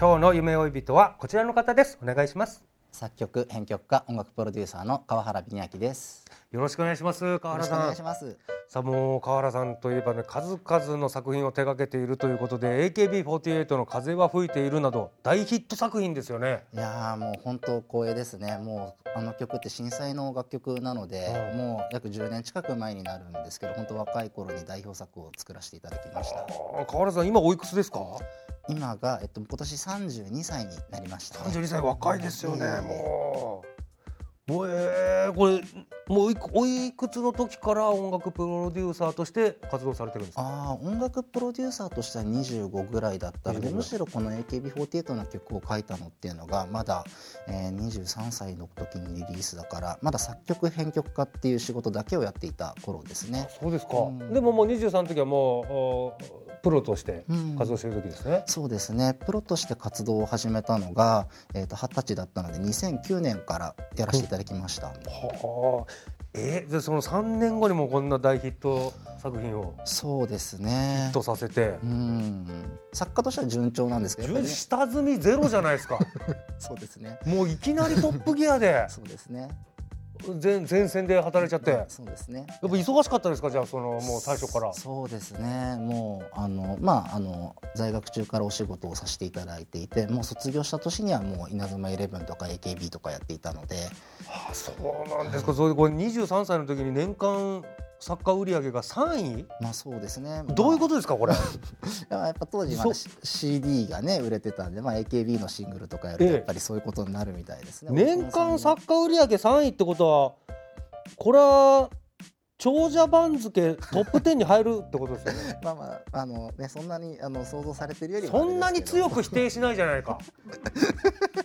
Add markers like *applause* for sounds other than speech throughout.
今日の夢追い人はこちらの方です。お願いします。作曲編曲家音楽プロデューサーの川原美明です。よろしくお願いします。川原よろしくお願さんいします。さあもう川原さんといえばね数々の作品を手掛けているということで AKB48 の風は吹いているなど大ヒット作品ですよね。いやーもう本当光栄ですね。もうあの曲って震災の楽曲なので、うん。もう約10年近く前になるんですけど本当若い頃に代表作を作らせていただきました川原さん今おいくつですか今が、えっと、今年32歳になりました、ね、32歳若いですよね、ええもう。えー、これもういくおいくつの時から音楽プロデューサーとして活動されてるんですか？あー音楽プロデューサーとしては25ぐらいだったので25むしろこの AKB48 の曲を書いたのっていうのがまだ、えー23歳の時にリリースだからまだ作曲編曲家っていう仕事だけをやっていた頃ですね。そうですか、うん。でももう23の時はもうおプロとしてうん。活動してる時ですね、そうですね。プロとして活動を始めたのが、えー、と20歳だったので2009年からやらせていただきました、はあ。えー、でその3年後にもこんな大ヒット作品をそうですヒねットさせて、うん。作家としては順調なんですけどね。下積みゼロじゃないですか。*laughs* そうですね。もういきなりトップギアで。*laughs* そうですね前前線で働いちゃって。やっそうですね。ぱ忙しかったですか？じゃあそのもう最初から。そうですね。もうあのまああの在学中からお仕事をさせていただいていてもう卒業した年にはもう稲妻イレブンとか AKB とかやっていたので。あそうなんです。かそれでこれ23歳の時に年間作家売上が3位？まあそうですね。どういうことですかこれ？と *laughs* やっぱ当時まだそ CD がね売れてたんで、まあ、AKB のシングルとかやるとええ。やっぱりそういうことになるみたいですね。年間さ作家売上3位ってことはこれは長者番付トップ10に入るってことですよね。*laughs* まあまああのねそんなにあの想像されてるよりはそんなに強くく否定しないじゃないか。*laughs*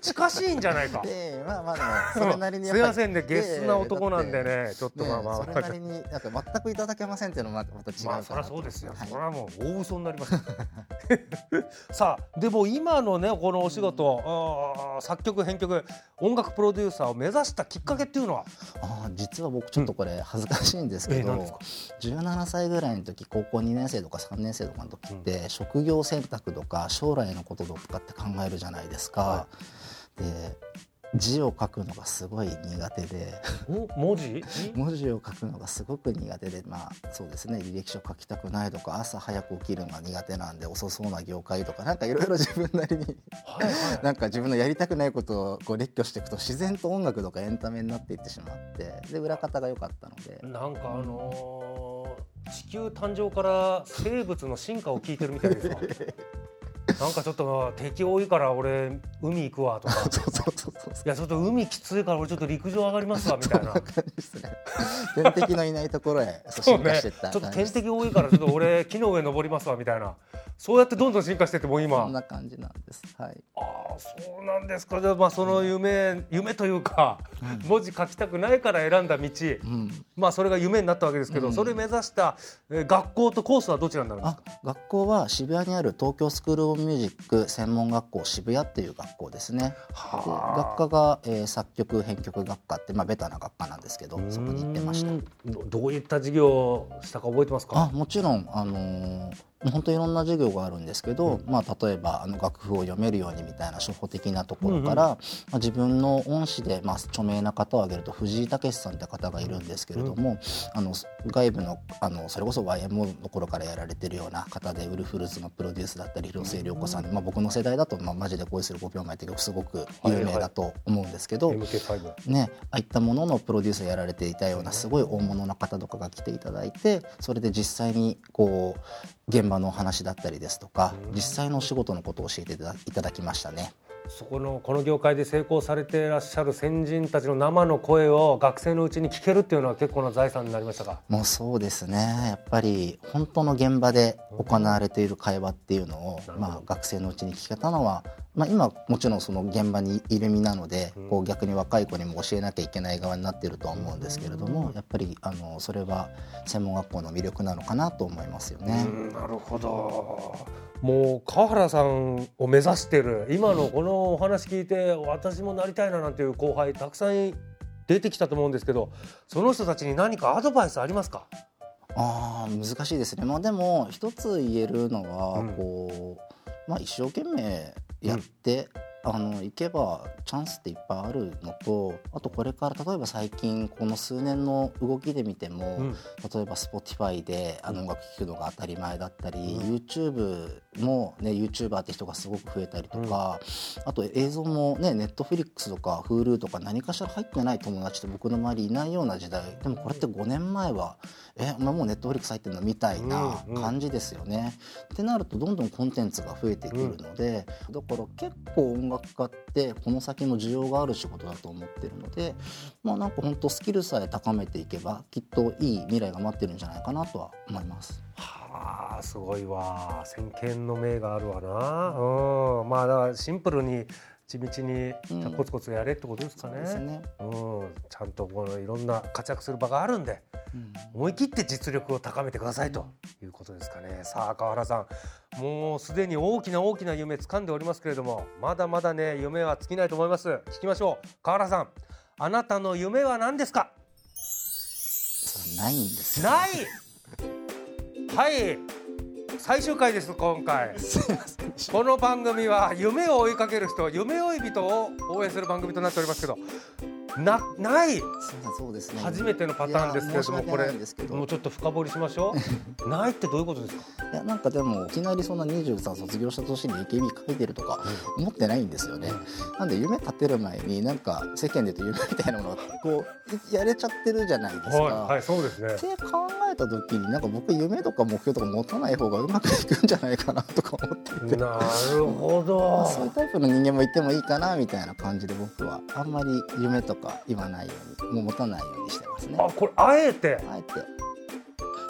近しいんじゃないか。ええまあまあでもそれなりにやっ *laughs* すいませんねゲスな男なんでね。ちょっとねまあまあ。それなりになんか全くいただけませんっていうのもまた違うまあそりゃそうですよ、はい。それはもう大嘘になりますさあでも今のねこのお仕事、作曲編曲音楽プロデューサーを目指したきっかけっていうのは？あー実は僕ちょっとこれ恥ずかしいんですけど、え何ですか？17歳ぐらいの時高校2年生とか3年生とかの時って、職業選択とか将来のこととかって考えるじゃないですか。で字を書くのがすごい苦手で。お文字？*laughs* 文字を書くのがすごく苦手で。まあそうですね。履歴書書きたくないとか朝早く起きるのが苦手なんで遅そうな業界とかなんかいろいろ自分なりにはいはい。*laughs* なんか自分のやりたくないことをこう列挙していくと自然と音楽とかエンタメになっていってしまってで裏方が良かったので。なんかあのー地球誕生から生物の進化を聞いてるみたいですわ *laughs* なんかちょっと敵多いから俺海行くわとか。*laughs* そうそうそうそう。いやちょっと海きついから俺ちょっと陸上上がりますわみたいな。天敵のいないところへ *laughs* 進化していっちょっと天敵多いからちょっと俺木の上登りますわみたいな。そうやってどんどん進化してってもうそ今んな感じなんです。はい。ああそうなんですか。じゃあまあその夢、夢というか、文字書きたくないから選んだ道、うん。まあそれが夢になったわけですけど、うん。それ目指した、えー学校とコースはどちらになるんですあか学校は渋谷にある東京スクール・オブ・ミュージック専門学校渋谷っていう学校ですね。で学科が、えー作曲編曲学科ってまあベタな学科なんですけどそこに行ってました。どどういった授業をしたか覚えてますか？あもちろん、あのー本当にいろんな授業があるんですけど、まあ、例えばあの楽譜を読めるようにみたいな初歩的なところから、まあ、自分の恩師で、まあ、著名な方を挙げると藤井武さんって方がいるんですけれども、あの外部のあのそれこそ YMO の頃からやられてるような方でウルフルズのプロデュースだったり広末涼子さん、まあ、僕の世代だと、まあ、マジで恋する5秒前って曲すごく有名だと思うんですけど、MK5 ね、ああいったもののプロデュースをやられていたようなすごい大物の方とかが来ていただいてそれで実際にこう現場のお話だったりですとか実際のお仕事のことを教えていただきましたね。そこのこの業界で成功されていらっしゃる先人たちの生の声を学生のうちに聞けるっていうのは結構な財産になりましたか？もうそうですね。やっぱり本当の現場で行われている会話っていうのを、まあ、学生のうちに聞けたのは、まあ、今もちろんその現場にいる身なので、こう逆に若い子にも教えなきゃいけない側になっているとは思うんですけれども、やっぱりあのそれは専門学校の魅力なのかなと思いますよね。うんなるほどもう川原さんを目指してる。今のこのお話聞いて私もなりたいななんていう後輩たくさん出てきたと思うんですけどその人たちに何かアドバイスありますか？あー難しいですね、まあ、でも一つ言えるのは、うん。こうまあ、一生懸命やって、あの行けばチャンスっていっぱいあるのとあとこれから例えば最近この数年の動きで見ても、うん。例えば Spotify であの音楽聴くのが当たり前だったり、YouTube も、ね、YouTuber って人がすごく増えたりとか、あと映像もね Netflix とか Hulu とか何かしら入ってない友達って僕の周りいないような時代でもこれって5年前はえお前もう Netflix 入ってるのみたいなうんうん。感じですよね。ってなるとどんどんコンテンツが増えてくるので、だから結構音楽家ってこの先の需要がある仕事だと思ってるのでまあなんか本当スキルさえ高めていけばきっといい未来が待ってるんじゃないかなとは思います。はあすごいわ。先見の明があるわな。うん。まあだからシンプルに地道にうん。コツコツやれってことですかね,、ですね。うん。ちゃんとこのいろんな活躍する場があるんでうん。思い切って実力を高めてくださいということですかね。さあ川原さん。もうすでに大きな大きな夢掴んでおりますけれどもまだまだね夢は尽きないと思います。聞きましょう。川原さん。あなたの夢は何ですか？ないんですよ。ない。はい最終回です今回。この番組は夢を追いかける人夢追い人を応援する番組となっておりますけどなないそうですね。初めてのパターンですけれどもこれもうちょっと深掘りしましょう。*laughs* ないってどういうことですか？いやなんかでもいきなりそんな23卒業した年に AKB 書いてるとか思ってないんですよね。なんで夢立てる前になんか世間で言うと夢みたいなものがこうやれちゃってるじゃないですか。はい、はい、そうですねって考えた時になんか僕夢とか目標とか持たない方がうまくいくんじゃないかなとか思っていて。なるほどそういうタイプの人間もいてもいいかなみたいな感じで僕はあんまり夢とか言わないようにもう持たないようにしてますね。あこれあえて？あえて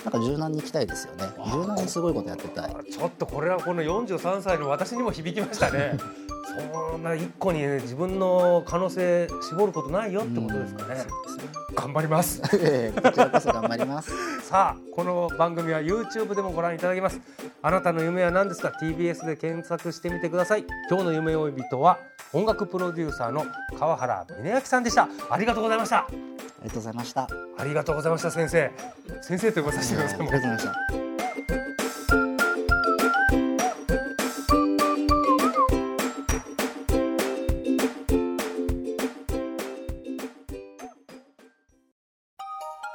なんか柔軟に行きたいですよね。柔軟にすごいことやってたい。ちょっとこれはこの43歳の私にも響きましたね。そんな一個にね自分の可能性絞ることないよってことですかね。頑張ります。*laughs* ええこちらこそ頑張ります。*laughs* さあこの番組は YouTube でもご覧いただけます。あなたの夢は何ですか？TBS で検索してみてください。今日の夢追い人は音楽プロデューサーの川原峰明さんでした。ありがとうございました。ありがとうございました。あありがとうございました先生。先生と呼ばさせてください。りがとうございました